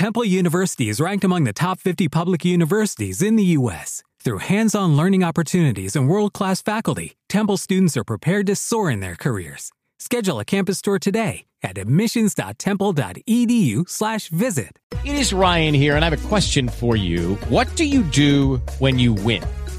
Temple University is ranked among the top 50 public universities in the U.S. Through hands on learning opportunities and world class faculty, Temple students are prepared to soar in their careers. Schedule a campus tour today at admissions.temple.edu/slash visit. It is Ryan here, and I have a question for you. What do you do when you win?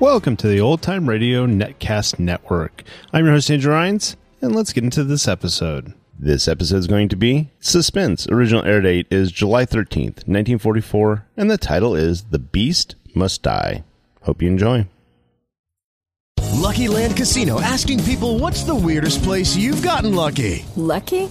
Welcome to the Old Time Radio Netcast Network. I'm your host, Andrew Rhynes, and let's get into this episode. This episode is going to be Suspense. Original air date is July 13th, 1944, and the title is The Beast Must Die. Hope you enjoy. Lucky Land Casino asking people what's the weirdest place you've gotten lucky? Lucky?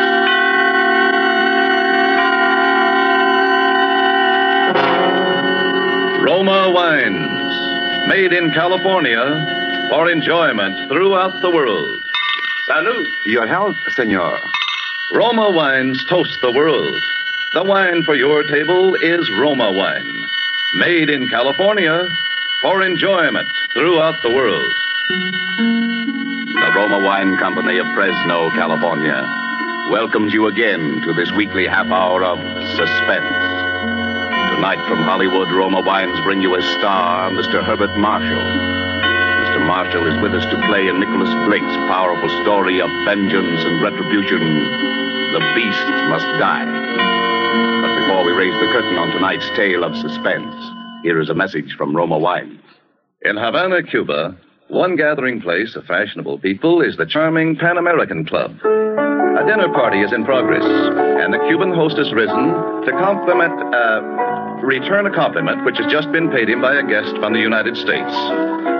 Roma Wines, made in California for enjoyment throughout the world. Salute. Your health, senor. Roma Wines toast the world. The wine for your table is Roma Wine, made in California for enjoyment throughout the world. The Roma Wine Company of Fresno, California, welcomes you again to this weekly half hour of suspense. Tonight from Hollywood, Roma Wines bring you a star, Mr. Herbert Marshall. Mr. Marshall is with us to play in Nicholas Blake's powerful story of vengeance and retribution. The beast must die. But before we raise the curtain on tonight's tale of suspense, here is a message from Roma Wines. In Havana, Cuba, one gathering place of fashionable people is the charming Pan American Club. A dinner party is in progress, and the Cuban host has risen to compliment, uh, return a compliment which has just been paid him by a guest from the United States.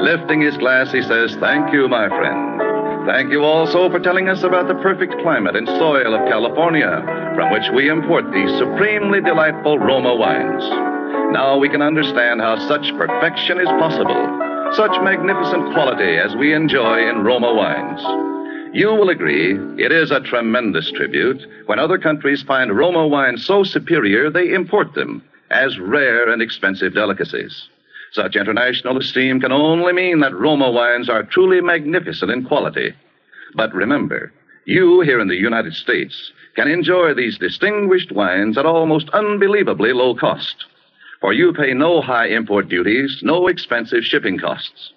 Lifting his glass, he says, Thank you, my friend. Thank you also for telling us about the perfect climate and soil of California, from which we import these supremely delightful Roma wines. Now we can understand how such perfection is possible such magnificent quality as we enjoy in Roma wines. You will agree it is a tremendous tribute when other countries find Roma wines so superior they import them as rare and expensive delicacies. Such international esteem can only mean that Roma wines are truly magnificent in quality. But remember, you here in the United States can enjoy these distinguished wines at almost unbelievably low cost for you pay no high import duties, no expensive shipping costs.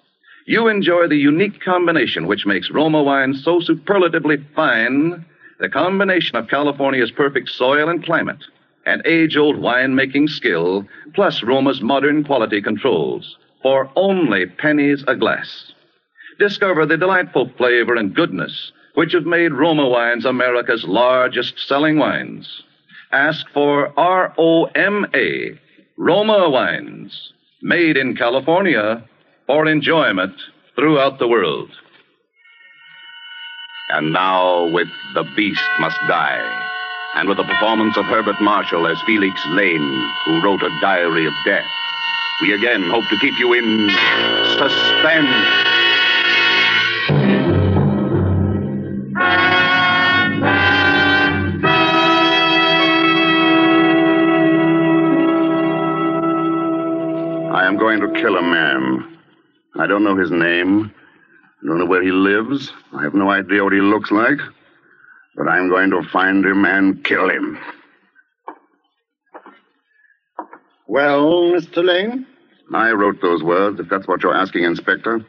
you enjoy the unique combination which makes Roma wine so superlatively fine the combination of California's perfect soil and climate and age old winemaking skill, plus Roma's modern quality controls, for only pennies a glass. Discover the delightful flavor and goodness which have made Roma wines America's largest selling wines. Ask for R O M A, Roma wines, made in California for enjoyment throughout the world. And now, with The Beast Must Die, and with the performance of Herbert Marshall as Felix Lane, who wrote a diary of death, we again hope to keep you in suspense. I am going to kill a man. I don't know his name. I don't know where he lives. I have no idea what he looks like. But I'm going to find him and kill him. Well, Mr. Lane? I wrote those words, if that's what you're asking, Inspector.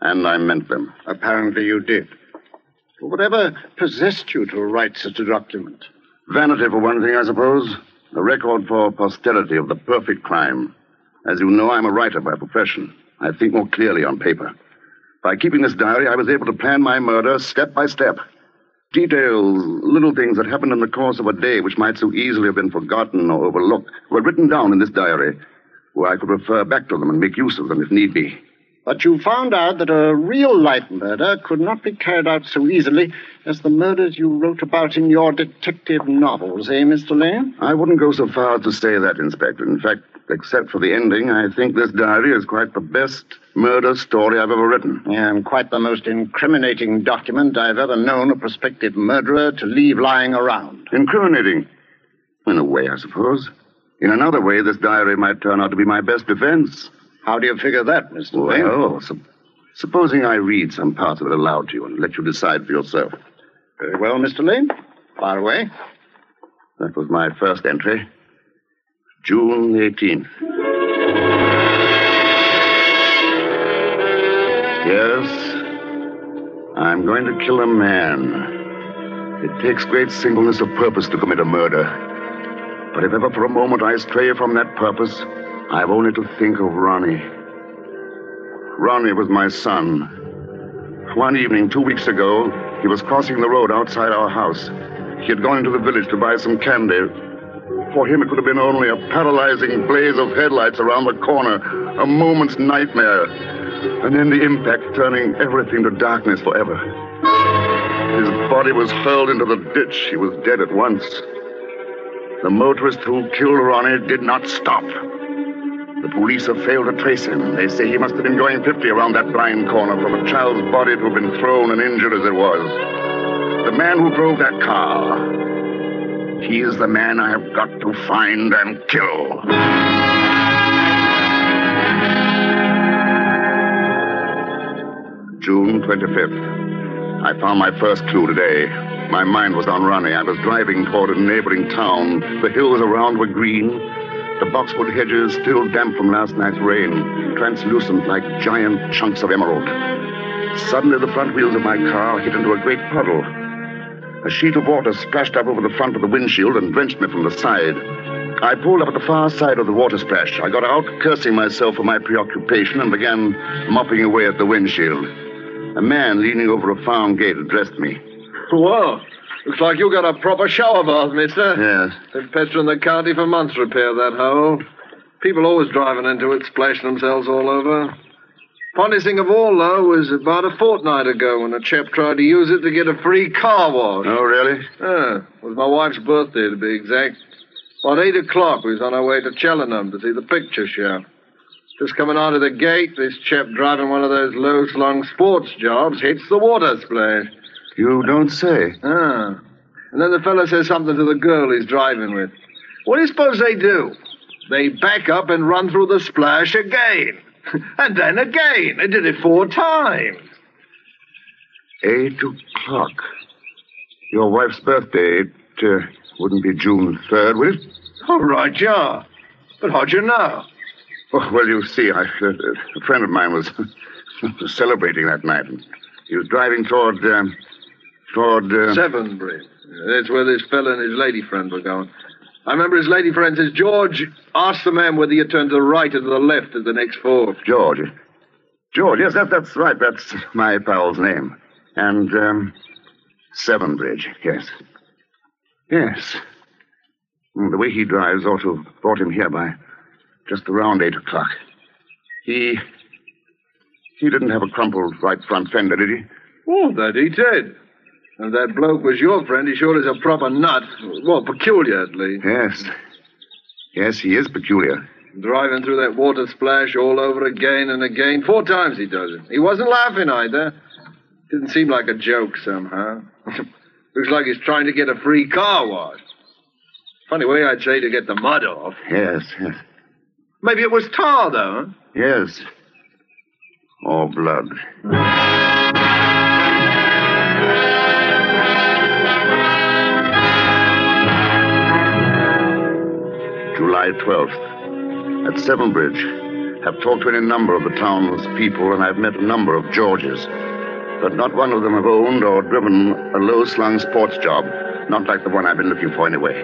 And I meant them. Apparently you did. Whatever possessed you to write such a document? Vanity, for one thing, I suppose. A record for posterity of the perfect crime. As you know, I'm a writer by profession. I think more clearly on paper. By keeping this diary, I was able to plan my murder step by step. Details, little things that happened in the course of a day which might so easily have been forgotten or overlooked, were written down in this diary, where I could refer back to them and make use of them if need be. But you found out that a real life murder could not be carried out so easily as the murders you wrote about in your detective novels, eh, Mr. Lane? I wouldn't go so far as to say that, Inspector. In fact, except for the ending, I think this diary is quite the best murder story I've ever written. And quite the most incriminating document I've ever known a prospective murderer to leave lying around. Incriminating? In a way, I suppose. In another way, this diary might turn out to be my best defense. How do you figure that, Mr. Lane? Well, sup- supposing I read some parts of it aloud to you and let you decide for yourself. Very well, Mr. Lane. Far away. That was my first entry. June 18th. Yes, I'm going to kill a man. It takes great singleness of purpose to commit a murder. But if ever for a moment I stray from that purpose, I've only to think of Ronnie. Ronnie was my son. One evening, two weeks ago, he was crossing the road outside our house. He had gone into the village to buy some candy. For him, it could have been only a paralyzing blaze of headlights around the corner, a moment's nightmare, and then the impact turning everything to darkness forever. His body was hurled into the ditch. He was dead at once. The motorist who killed Ronnie did not stop. The police have failed to trace him. They say he must have been going 50 around that blind corner from a child's body to have been thrown and injured as it was. The man who drove that car, he is the man I have got to find and kill. June 25th. I found my first clue today. My mind was on Ronnie. I was driving toward a neighboring town. The hills around were green. The boxwood hedges, still damp from last night's rain, translucent like giant chunks of emerald. Suddenly, the front wheels of my car hit into a great puddle. A sheet of water splashed up over the front of the windshield and drenched me from the side. I pulled up at the far side of the water splash. I got out, cursing myself for my preoccupation, and began mopping away at the windshield. A man leaning over a farm gate addressed me. Whoa. Looks like you got a proper shower bath, mister. Yes. Been pestering the county for months to repair that hole. People always driving into it, splashing themselves all over. Funniest thing of all, though, was about a fortnight ago when a chap tried to use it to get a free car wash. Oh, really? Yeah, it was my wife's birthday, to be exact. About 8 o'clock, we was on our way to Cheltenham to see the picture show. Just coming out of the gate, this chap driving one of those low-slung sports jobs hits the water splash. You don't say. Ah. And then the fellow says something to the girl he's driving with. What do you suppose they do? They back up and run through the splash again. and then again. They did it four times. Eight o'clock. Your wife's birthday. It uh, wouldn't be June 3rd, would it? All right, yeah. But how'd you know? Oh, well, you see, I, uh, a friend of mine was celebrating that night. He was driving toward, uh, toward... Uh... That's where this fella and his lady friend were going. I remember his lady friend says, George, ask the man whether you turn to the right or to the left at the next fork. George. George, yes, that, that's right. That's my pal's name. And, um, Severnbridge, yes. Yes. Mm, The way he drives ought to have brought him here by just around eight o'clock. He. He didn't have a crumpled right front fender, did he? Oh, that he did. And that bloke was your friend. He sure is a proper nut. Well, peculiar, at least. Yes. Yes, he is peculiar. Driving through that water splash all over again and again. Four times he does it. He wasn't laughing either. Didn't seem like a joke somehow. Looks like he's trying to get a free car wash. Funny way I'd say to get the mud off. Yes, yes. Maybe it was tar, though. Yes. Or blood. July 12th. At Severnbridge. Have talked to any number of the town's people, and I've met a number of Georges. But not one of them have owned or driven a low slung sports job. Not like the one I've been looking for, anyway.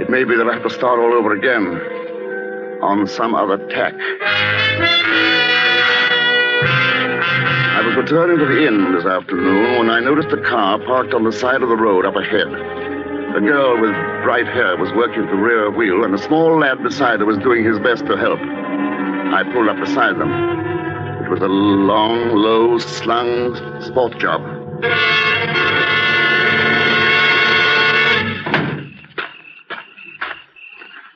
It may be that I have to start all over again on some other tack. I was returning to the inn this afternoon when I noticed a car parked on the side of the road up ahead. A girl with bright hair was working the rear wheel, and a small lad beside her was doing his best to help. I pulled up beside them. It was a long, low slung sport job.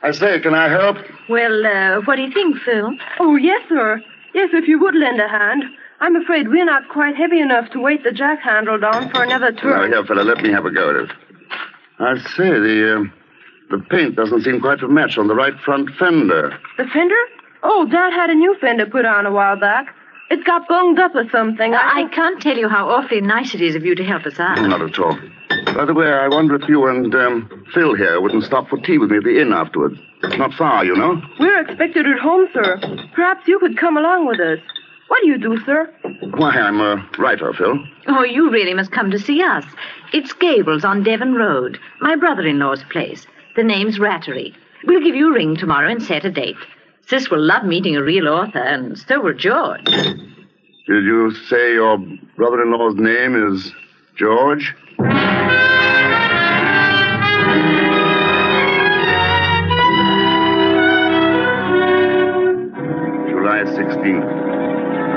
I say, can I help? Well, uh, what do you think, Phil? Oh, yes, sir. Yes, if you would lend a hand. I'm afraid we're not quite heavy enough to weight the jack handle down for another turn. Now, here, fella, let me have a go at it. I say, the, uh, the paint doesn't seem quite to match on the right front fender. The fender? Oh, Dad had a new fender put on a while back. It's got bunged up or something. I can't tell you how awfully nice it is of you to help us out. Not at all. By the way, I wonder if you and um, Phil here wouldn't stop for tea with me at the inn afterwards. It's not far, you know. We're expected at home, sir. Perhaps you could come along with us. What do you do, sir? Why, I'm a writer, Phil. Oh, you really must come to see us. It's Gables on Devon Road, my brother-in-law's place. The name's Rattery. We'll give you a ring tomorrow and set a date. Sis will love meeting a real author, and so will George. Did you say your brother-in-law's name is George? July 16th.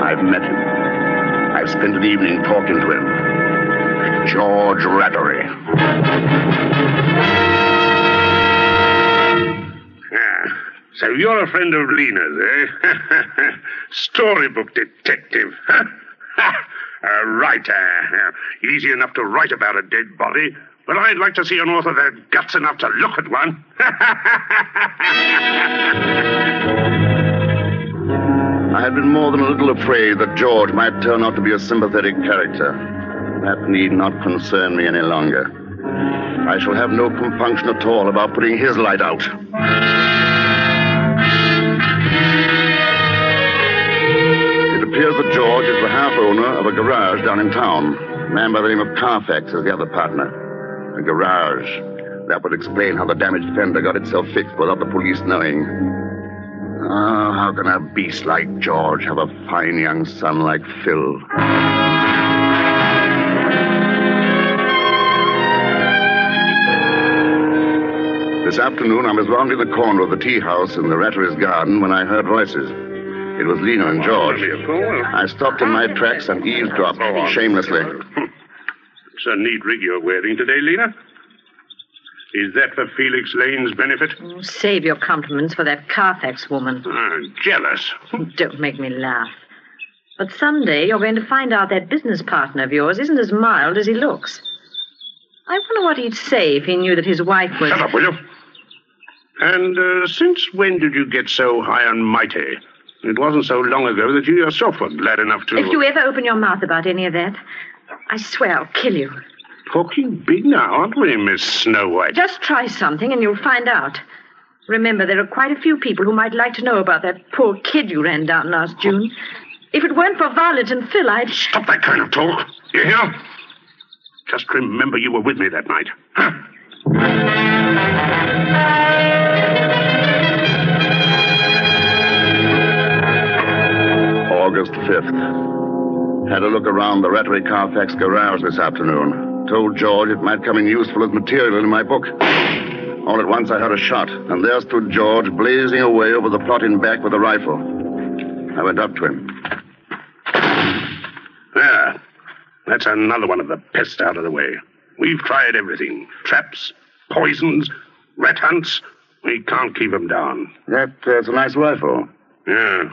I've met him. I've spent an evening talking to him. George Rattery. Ah, so you're a friend of Lena's, eh? Storybook detective. a writer. Easy enough to write about a dead body, but I'd like to see an author that guts enough to look at one. I had been more than a little afraid that George might turn out to be a sympathetic character. That need not concern me any longer. I shall have no compunction at all about putting his light out. It appears that George is the half owner of a garage down in town. A man by the name of Carfax is the other partner. A garage. That would explain how the damaged fender got itself fixed without the police knowing. Oh, how can a beast like George have a fine young son like Phil? This afternoon, I was rounding the corner of the tea house in the Rattery's garden when I heard voices. It was Lena and George. I stopped in my tracks and eavesdropped shamelessly. It's a neat rig you're wearing today, Lena. Is that for Felix Lane's benefit? Oh, save your compliments for that Carfax woman. Ah, jealous. Don't make me laugh. But someday you're going to find out that business partner of yours isn't as mild as he looks. I wonder what he'd say if he knew that his wife was. Shut up, will you? And uh, since when did you get so high and mighty? It wasn't so long ago that you yourself were glad enough to. If you ever open your mouth about any of that, I swear I'll kill you. Talking big now, aren't we, Miss Snow White? Just try something and you'll find out. Remember, there are quite a few people who might like to know about that poor kid you ran down last June. If it weren't for Violet and Phil, I'd. Stop that kind of talk. You hear? Just remember you were with me that night. Huh? August 5th. Had a look around the Rattery Carfax garage this afternoon. Told George it might come in useful as material in my book. All at once I heard a shot, and there stood George blazing away over the plot in back with a rifle. I went up to him. There. That's another one of the pests out of the way. We've tried everything traps, poisons, rat hunts. We can't keep 'em down. That, that's a nice rifle. Yeah.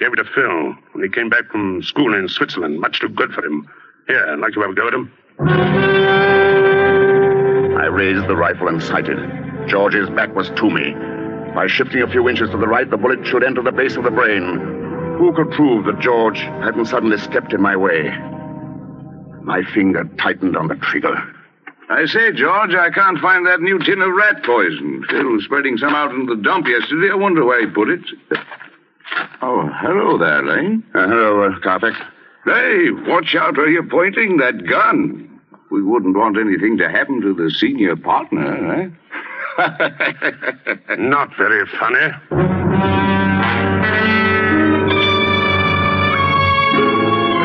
Gave it to Phil when he came back from school in Switzerland. Much too good for him. Here, I'd like to have a go at him. I raised the rifle and sighted. George's back was to me. By shifting a few inches to the right, the bullet should enter the base of the brain. Who could prove that George hadn't suddenly stepped in my way? My finger tightened on the trigger. I say, George, I can't find that new tin of rat poison. Phil was spreading some out in the dump yesterday. I wonder where he put it. Oh, hello there, Lane. Uh, hello, uh, Carfax. Hey, watch out where you're pointing that gun. We wouldn't want anything to happen to the senior partner, eh? Not very funny.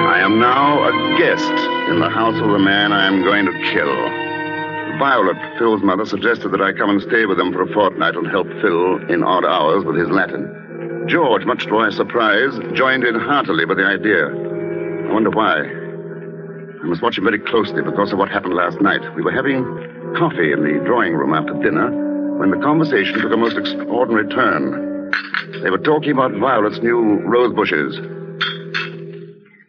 I am now a guest in the house of the man I am going to kill. Violet, Phil's mother, suggested that I come and stay with them for a fortnight and help Phil in odd hours with his Latin. George, much to my surprise, joined in heartily with the idea. I wonder why. I must watch him very closely because of what happened last night. We were having coffee in the drawing room after dinner when the conversation took a most extraordinary turn. They were talking about Violet's new rose bushes.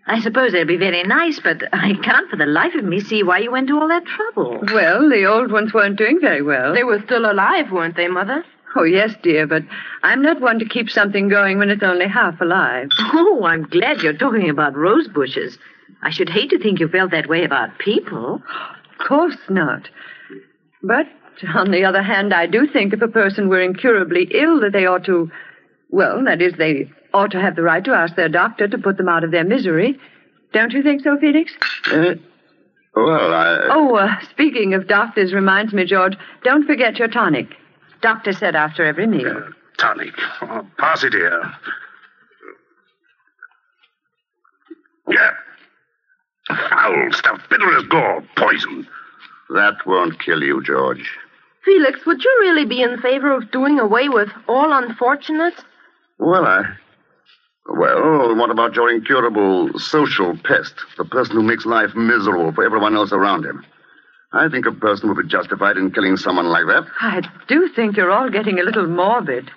I suppose they'll be very nice, but I can't for the life of me see why you went to all that trouble. Well, the old ones weren't doing very well. They were still alive, weren't they, Mother? Oh, yes, dear, but I'm not one to keep something going when it's only half alive. Oh, I'm glad you're talking about rose bushes. I should hate to think you felt that way about people. Of course not. But, on the other hand, I do think if a person were incurably ill, that they ought to. Well, that is, they ought to have the right to ask their doctor to put them out of their misery. Don't you think so, Felix? Uh, well, I. Oh, uh, speaking of doctors reminds me, George, don't forget your tonic. Doctor said after every meal. Tonic. Oh, pass it here. Yeah. Foul stuff, bitter as gall, poison. That won't kill you, George. Felix, would you really be in favor of doing away with all unfortunates? Well, I. Well, what about your incurable social pest? The person who makes life miserable for everyone else around him. I think a person would be justified in killing someone like that. I do think you're all getting a little morbid.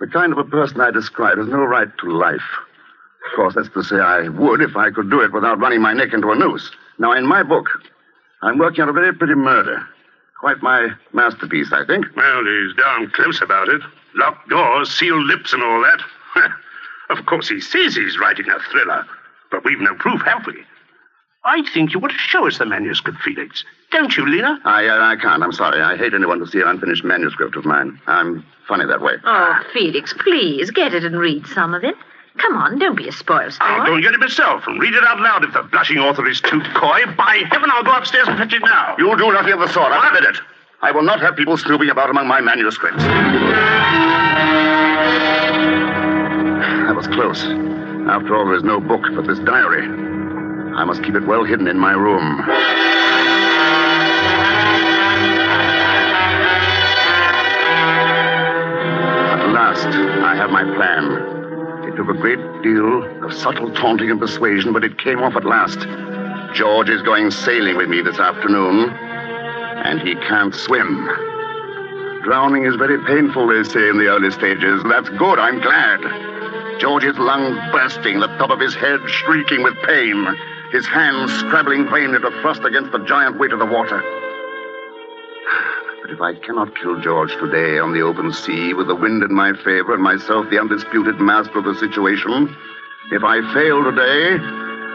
The kind of a person I describe has no right to life. Of course, that's to say I would if I could do it without running my neck into a noose. Now, in my book, I'm working on a very pretty murder. Quite my masterpiece, I think. Well, he's darn close about it. Locked doors, sealed lips, and all that. of course, he says he's writing a thriller, but we've no proof, have we? I think you ought to show us the manuscript, Felix. Don't you, Lena? I, uh, I can't. I'm sorry. I hate anyone to see an unfinished manuscript of mine. I'm funny that way. Oh, Felix, please get it and read some of it. Come on, don't be a spoil sport. I'll go and get it myself and read it out loud if the blushing author is too coy. By heaven, I'll go upstairs and fetch it now. You'll do nothing of the sort. I've said it. I will not have people snooping about among my manuscripts. That was close. After all, there is no book but this diary. I must keep it well hidden in my room. At last, I have my plan. It took a great deal of subtle taunting and persuasion, but it came off at last. George is going sailing with me this afternoon, and he can't swim. Drowning is very painful, they say, in the early stages. That's good, I'm glad. George's lungs bursting, the top of his head shrieking with pain, his hands scrabbling vainly to thrust against the giant weight of the water. But if I cannot kill George today on the open sea with the wind in my favor and myself the undisputed master of the situation, if I fail today,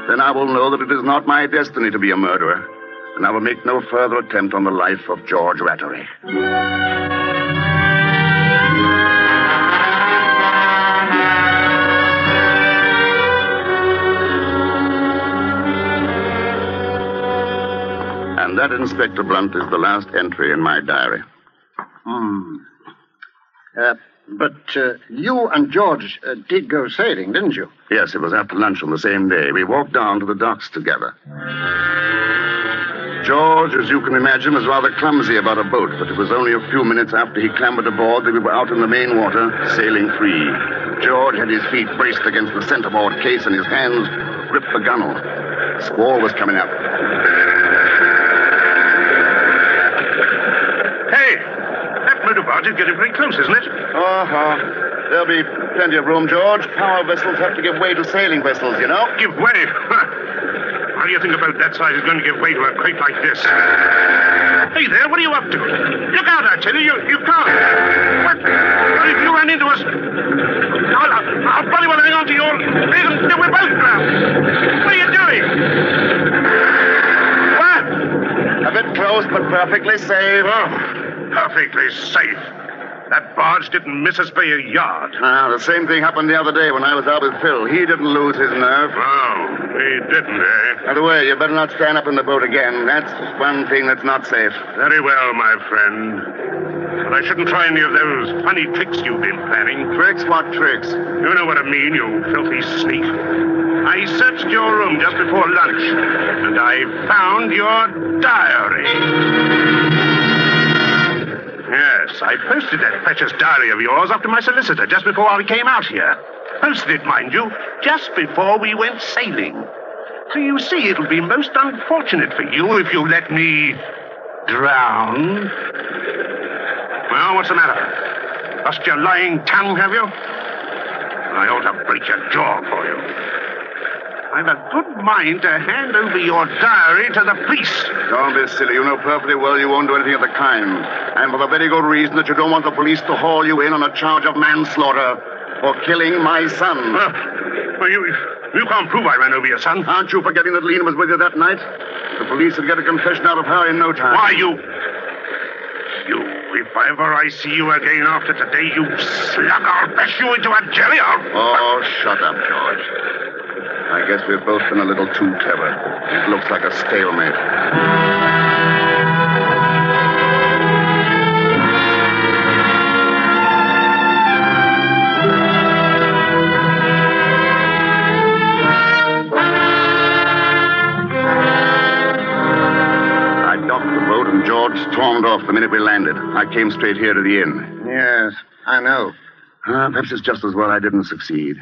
then I will know that it is not my destiny to be a murderer, and I will make no further attempt on the life of George Rattery. And that, Inspector Blunt, is the last entry in my diary. Hmm. Uh, but uh, you and George uh, did go sailing, didn't you? Yes, it was after lunch on the same day. We walked down to the docks together. George, as you can imagine, was rather clumsy about a boat, but it was only a few minutes after he clambered aboard that we were out in the main water, sailing free. George had his feet braced against the centerboard case and his hands gripped the gunwale. Squall was coming up. Hey, that motor barge is getting pretty close, isn't it? Uh-huh. There'll be plenty of room, George. Power vessels have to give way to sailing vessels, you know. Give way? How do you think about that size is going to give way to a crate like this? Hey there, what are you up to? Look out, I tell you, you, you can't. What? What if you ran into us? I'll, I'll bloody well hang on to your leg we're both drowned. What are you doing? What? A bit close, but perfectly safe. Oh, perfectly safe. That barge didn't miss us by a yard. Ah, the same thing happened the other day when I was out with Phil. He didn't lose his nerve. Oh, he didn't, eh? By the way, you better not stand up in the boat again. That's one thing that's not safe. Very well, my friend. But I shouldn't try any of those funny tricks you've been planning. Tricks? What tricks? You know what I mean, you filthy sneak. I searched your room just before lunch, and I found your diary. Yes, I posted that precious diary of yours up to my solicitor just before I came out here. Posted it, mind you, just before we went sailing. So you see, it'll be most unfortunate for you if you let me drown. Well, what's the matter? Lost your lying tongue, have you? I ought to break your jaw for you. I've a good mind to hand over your diary to the police. Don't be silly. You know perfectly well you won't do anything of the kind. And for the very good reason that you don't want the police to haul you in on a charge of manslaughter for killing my son. Uh, well, you, you can't prove I ran over your son. Aren't you forgetting that Lena was with you that night? The police would get a confession out of her in no time. Why, you. You, if ever I see you again after today, you slug, I'll bash you into a jelly. I'll. Oh, shut up, George. I guess we've both been a little too clever. It looks like a stalemate. I docked the boat and George stormed off the minute we landed. I came straight here to the inn. Yes, I know. Uh, perhaps it's just as well I didn't succeed.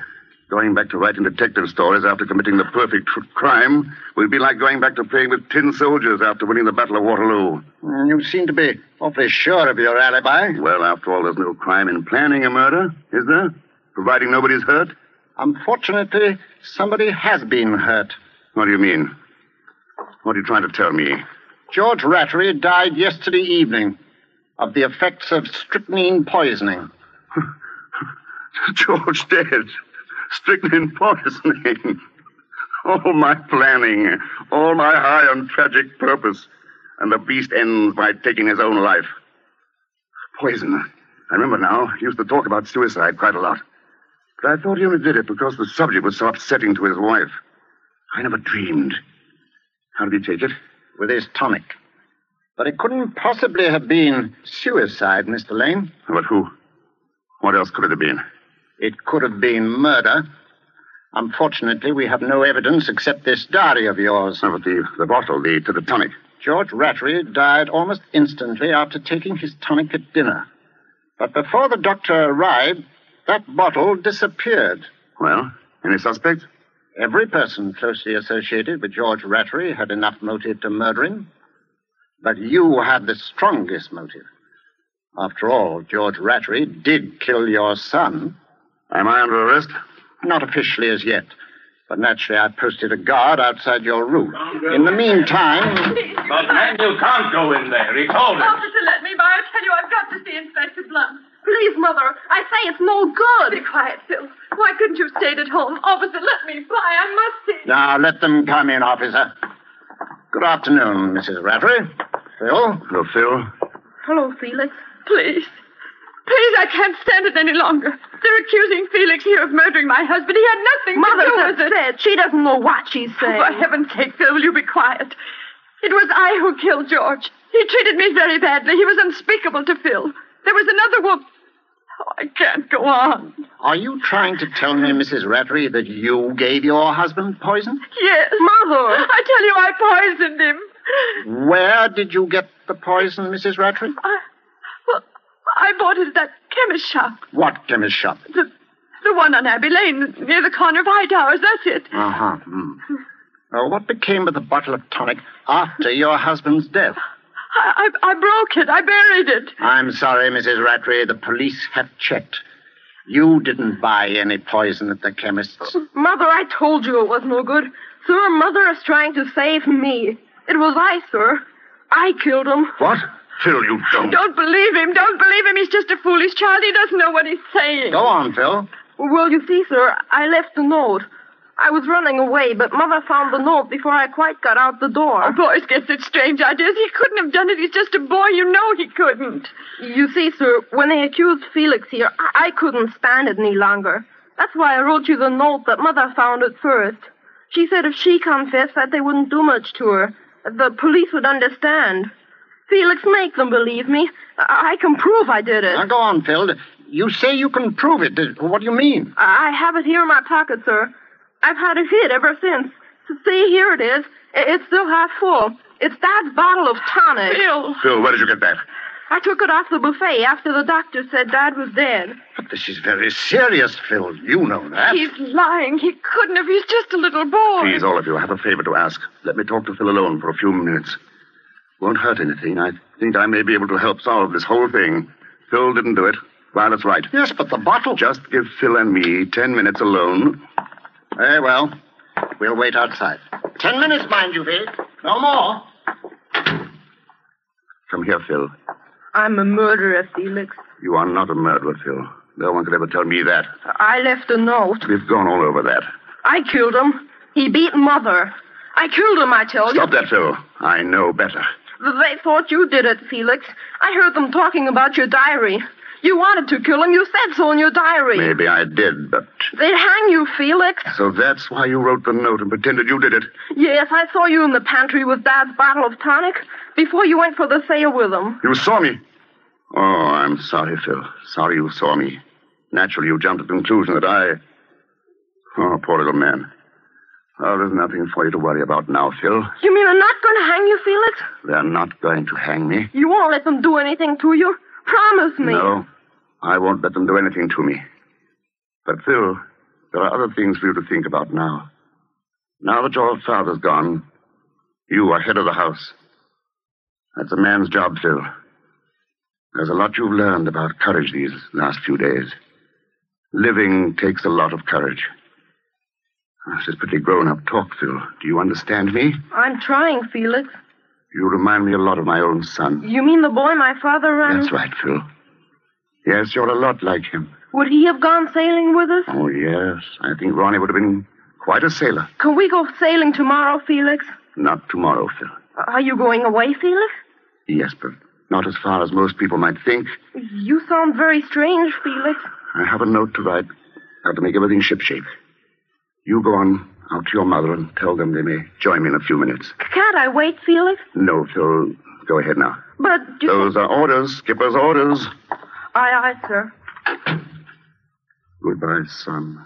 Going back to writing detective stories after committing the perfect tr- crime would be like going back to playing with tin soldiers after winning the Battle of Waterloo. Mm, You seem to be awfully sure of your alibi. Well, after all, there's no crime in planning a murder, is there? Providing nobody's hurt? Unfortunately, somebody has been hurt. What do you mean? What are you trying to tell me? George Rattery died yesterday evening of the effects of strychnine poisoning. George dead. Strychnine poisoning. All my planning, all my high and tragic purpose, and the beast ends by taking his own life. Poison. I remember now. He used to talk about suicide quite a lot. But I thought he only did it because the subject was so upsetting to his wife. I never dreamed. How did he take it? With his tonic. But it couldn't possibly have been suicide, Mr. Lane. But who? What else could it have been? It could have been murder. Unfortunately, we have no evidence except this diary of yours. Oh, but the, the bottle, the to the tonic. George Rattery died almost instantly after taking his tonic at dinner. But before the doctor arrived, that bottle disappeared. Well, any suspects? Every person closely associated with George Rattery had enough motive to murder him. But you had the strongest motive. After all, George Rattery did kill your son. Am I under arrest? Not officially as yet. But naturally, I posted a guard outside your room. In the meantime. But, man, you can't go in there. He told us. Officer, let me by. I tell you, I've got to see Inspector Blunt. Please, Mother. I say it's no good. Be quiet, Phil. Why couldn't you stayed at home? Officer, let me by. I must see. Now, let them come in, officer. Good afternoon, Mrs. Rattery. Phil? Hello, Phil. Hello, Felix. Please. Please, I can't stand it any longer. They're accusing Felix here of murdering my husband. He had nothing Mother to do with it. said she doesn't know what she's saying. Oh, for heaven's sake, Phil, will you be quiet? It was I who killed George. He treated me very badly. He was unspeakable to Phil. There was another woman. Oh, I can't go on. Are you trying to tell me, Mrs. Rattery, that you gave your husband poison? Yes. Mother! I tell you, I poisoned him. Where did you get the poison, Mrs. Rattery? I, well, I bought it at that chemist shop. What chemist shop? The, the one on Abbey Lane, near the corner of High Towers. That's it. Uh-huh. Mm. Well, what became of the bottle of tonic after your husband's death? I, I, I broke it. I buried it. I'm sorry, Mrs. Rattery. The police have checked. You didn't buy any poison at the chemist's. Mother, I told you it was no good. Sir, Mother is trying to save me. It was I, sir. I killed him. What? Phil, you don't. Don't believe him. Don't believe him. He's just a foolish child. He doesn't know what he's saying. Go on, Phil. Well, you see, sir, I left a note. I was running away, but Mother found the note before I quite got out the door. Oh, boys get such strange ideas. He couldn't have done it. He's just a boy. You know he couldn't. You see, sir, when they accused Felix here, I, I couldn't stand it any longer. That's why I wrote you the note that Mother found at first. She said if she confessed that they wouldn't do much to her, the police would understand. Felix, make them believe me. I, I can prove I did it. Now go on, Phil. You say you can prove it. What do you mean? I have it here in my pocket, sir. I've had it hid ever since. See, here it is. It's still half full. It's Dad's bottle of tonic. Phil. Phil, where did you get that? I took it off the buffet after the doctor said Dad was dead. But this is very serious, Phil. You know that. He's lying. He couldn't have. He's just a little boy. Please, all of you, I have a favor to ask. Let me talk to Phil alone for a few minutes. Won't hurt anything. I think I may be able to help solve this whole thing. Phil didn't do it. Violet's right. Yes, but the bottle. Just give Phil and me ten minutes alone. Very well. We'll wait outside. Ten minutes, mind you, Phil. No more. Come here, Phil. I'm a murderer, Felix. You are not a murderer, Phil. No one could ever tell me that. I left a note. We've gone all over that. I killed him. He beat Mother. I killed him, I tell you. Stop that, Phil. I know better. They thought you did it, Felix. I heard them talking about your diary. You wanted to kill him. You said so in your diary. Maybe I did, but. They'd hang you, Felix. So that's why you wrote the note and pretended you did it? Yes, I saw you in the pantry with Dad's bottle of tonic before you went for the sail with him. You saw me? Oh, I'm sorry, Phil. Sorry you saw me. Naturally, you jumped to the conclusion that I. Oh, poor little man. Oh, there's nothing for you to worry about now, Phil. You mean they're not going to hang you, Felix? They're not going to hang me. You won't let them do anything to you? Promise me. No, I won't let them do anything to me. But, Phil, there are other things for you to think about now. Now that your father's gone, you are head of the house. That's a man's job, Phil. There's a lot you've learned about courage these last few days. Living takes a lot of courage. Ah, this is pretty grown up talk, Phil. Do you understand me? I'm trying, Felix. You remind me a lot of my own son. You mean the boy my father ran? That's right, Phil. Yes, you're a lot like him. Would he have gone sailing with us? Oh, yes. I think Ronnie would have been quite a sailor. Can we go sailing tomorrow, Felix? Not tomorrow, Phil. Are you going away, Felix? Yes, but not as far as most people might think. You sound very strange, Felix. I have a note to write. How to make everything shipshape. You go on out to your mother and tell them they may join me in a few minutes. Can't I wait, Felix? No, Phil. Go ahead now. But. Those are orders. Skipper's orders. Aye, aye, sir. Goodbye, son.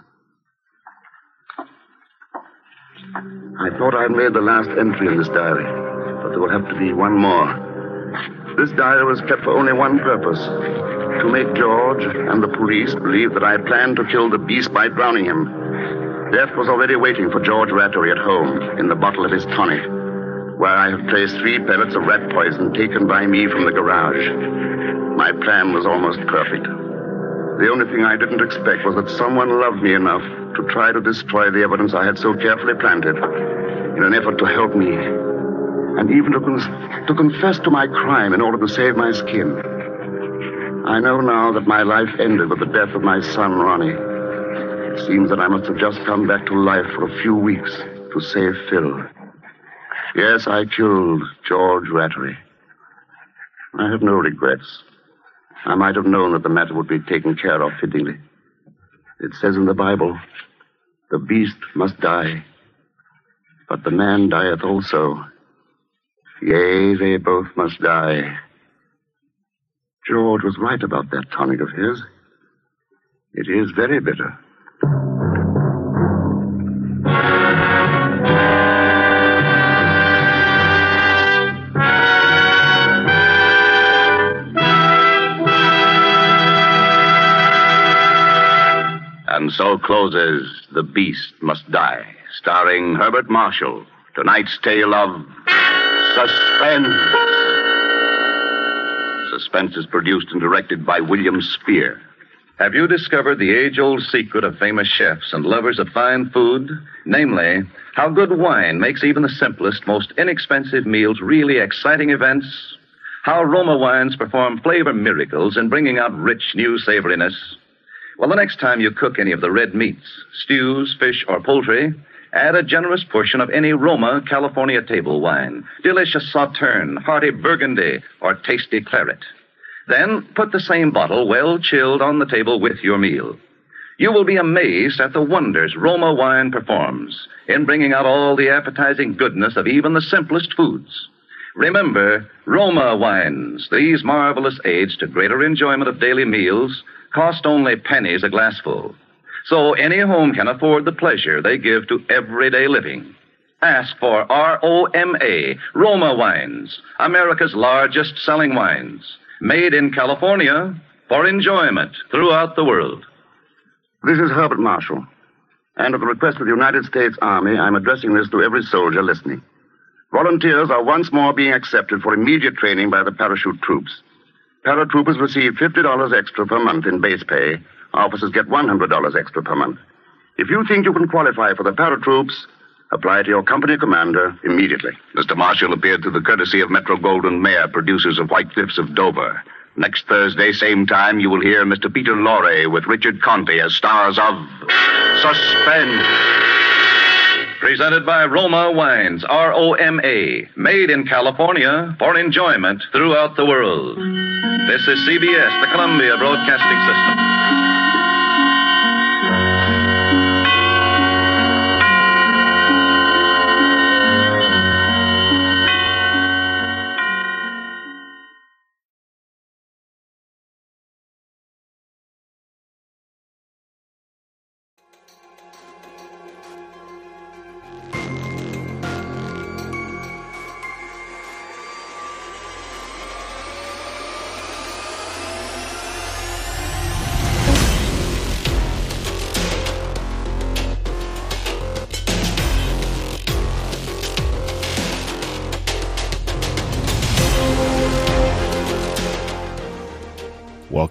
I thought I'd made the last entry in this diary, but there will have to be one more. This diary was kept for only one purpose to make George and the police believe that I planned to kill the beast by drowning him. Death was already waiting for George Rattery at home in the bottle of his tonic, where I have placed three pellets of rat poison taken by me from the garage. My plan was almost perfect. The only thing I didn't expect was that someone loved me enough to try to destroy the evidence I had so carefully planted in an effort to help me, and even to, to confess to my crime in order to save my skin. I know now that my life ended with the death of my son, Ronnie. It seems that I must have just come back to life for a few weeks to save Phil. Yes, I killed George Rattery. I have no regrets. I might have known that the matter would be taken care of fittingly. It says in the Bible, the beast must die, but the man dieth also. Yea, they both must die. George was right about that tonic of his. It is very bitter. And so closes The Beast Must Die, starring Herbert Marshall. Tonight's tale of suspense. Suspense is produced and directed by William Spier. Have you discovered the age old secret of famous chefs and lovers of fine food? Namely, how good wine makes even the simplest, most inexpensive meals really exciting events? How Roma wines perform flavor miracles in bringing out rich new savoriness? Well, the next time you cook any of the red meats, stews, fish, or poultry, add a generous portion of any Roma California table wine, delicious Sauterne, hearty Burgundy, or tasty claret. Then put the same bottle well chilled on the table with your meal. You will be amazed at the wonders Roma wine performs in bringing out all the appetizing goodness of even the simplest foods. Remember, Roma wines, these marvelous aids to greater enjoyment of daily meals, cost only pennies a glassful. So any home can afford the pleasure they give to everyday living. Ask for R-O-M-A, Roma Wines, America's largest selling wines, made in California for enjoyment throughout the world. This is Herbert Marshall. And at the request of the United States Army, I'm addressing this to every soldier listening. Volunteers are once more being accepted for immediate training by the parachute troops. Paratroopers receive $50 extra per month in base pay. Officers get $100 extra per month. If you think you can qualify for the paratroops, apply to your company commander immediately. Mr. Marshall appeared through the courtesy of Metro Goldwyn Mayer, producers of White Cliffs of Dover. Next Thursday, same time, you will hear Mr. Peter Lorre with Richard Conte as stars of Suspense. Presented by Roma Wines, R O M A, made in California for enjoyment throughout the world. This is CBS, the Columbia Broadcasting System.